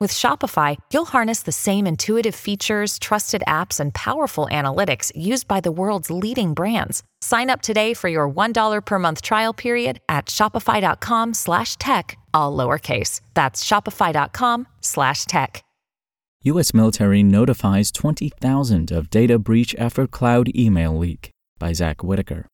With Shopify, you'll harness the same intuitive features, trusted apps, and powerful analytics used by the world's leading brands. Sign up today for your $1 per month trial period at shopify.com slash tech, all lowercase. That's shopify.com slash tech. U.S. military notifies 20,000 of data breach after cloud email leak by Zach Whittaker.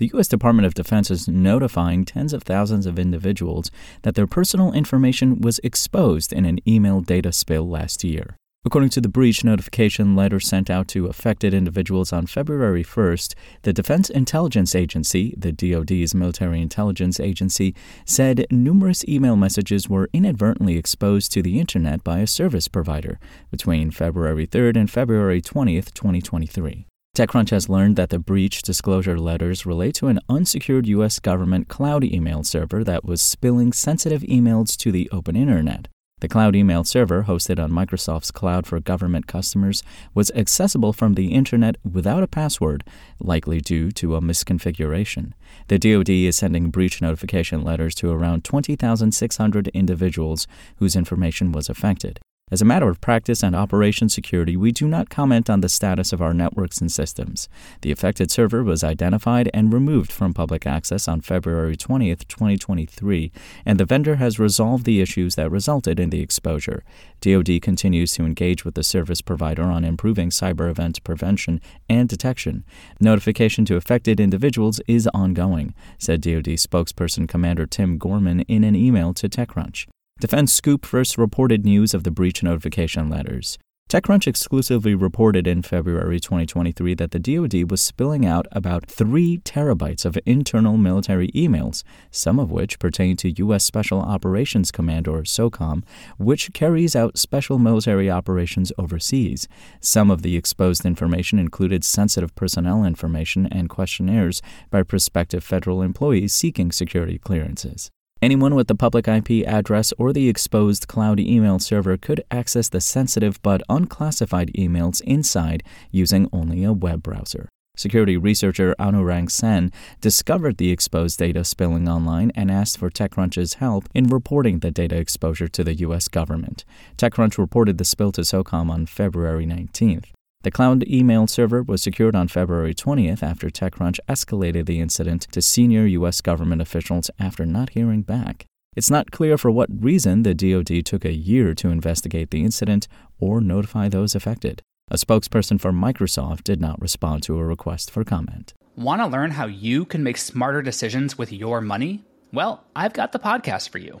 The U.S. Department of Defense is notifying tens of thousands of individuals that their personal information was exposed in an email data spill last year. According to the breach notification letter sent out to affected individuals on February 1st, the Defense Intelligence Agency, the DoD's military intelligence agency, said numerous email messages were inadvertently exposed to the internet by a service provider between February 3rd and February 20th, 2023. TechCrunch has learned that the breach disclosure letters relate to an unsecured U.S. government cloud email server that was spilling sensitive emails to the open internet. The cloud email server, hosted on Microsoft's cloud for government customers, was accessible from the internet without a password, likely due to a misconfiguration. The DoD is sending breach notification letters to around 20,600 individuals whose information was affected. As a matter of practice and operation security, we do not comment on the status of our networks and systems. The affected server was identified and removed from public access on February 20, 2023, and the vendor has resolved the issues that resulted in the exposure. DoD continues to engage with the service provider on improving cyber event prevention and detection. Notification to affected individuals is ongoing, said DoD spokesperson Commander Tim Gorman in an email to TechCrunch. Defense Scoop first reported news of the breach notification letters. TechCrunch exclusively reported in February 2023 that the DoD was spilling out about 3 terabytes of internal military emails, some of which pertain to U.S. Special Operations Command or SOCOM, which carries out special military operations overseas. Some of the exposed information included sensitive personnel information and questionnaires by prospective federal employees seeking security clearances. Anyone with the public IP address or the exposed cloud email server could access the sensitive but unclassified emails inside using only a web browser. Security researcher Anurag Sen discovered the exposed data spilling online and asked for TechCrunch's help in reporting the data exposure to the U.S. government. TechCrunch reported the spill to SOCOM on February 19th. The cloud email server was secured on February 20th after TechCrunch escalated the incident to senior U.S. government officials after not hearing back. It's not clear for what reason the DoD took a year to investigate the incident or notify those affected. A spokesperson for Microsoft did not respond to a request for comment. Want to learn how you can make smarter decisions with your money? Well, I've got the podcast for you.